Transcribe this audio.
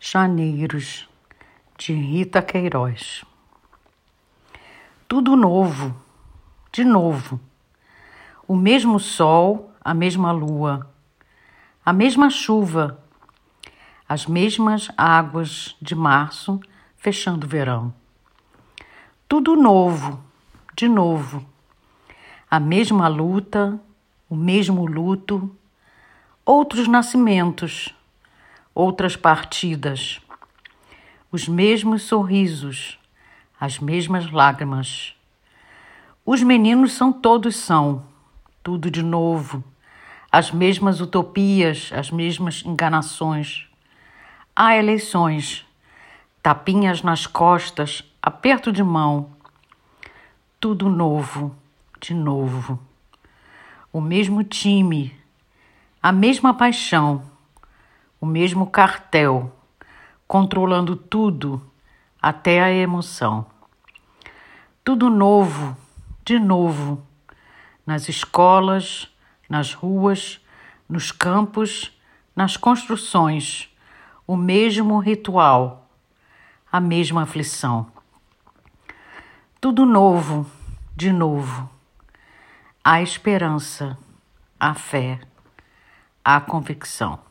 Janeiros, de Rita Queiroz. Tudo novo, de novo. O mesmo sol, a mesma lua, a mesma chuva, as mesmas águas de março fechando o verão. Tudo novo, de novo. A mesma luta, o mesmo luto, outros nascimentos outras partidas, os mesmos sorrisos, as mesmas lágrimas. Os meninos são todos são, tudo de novo, as mesmas utopias, as mesmas enganações. Há eleições, tapinhas nas costas, aperto de mão. Tudo novo, de novo. O mesmo time, a mesma paixão o mesmo cartel, controlando tudo, até a emoção. Tudo novo, de novo, nas escolas, nas ruas, nos campos, nas construções, o mesmo ritual, a mesma aflição. Tudo novo, de novo. A esperança, a fé, a convicção.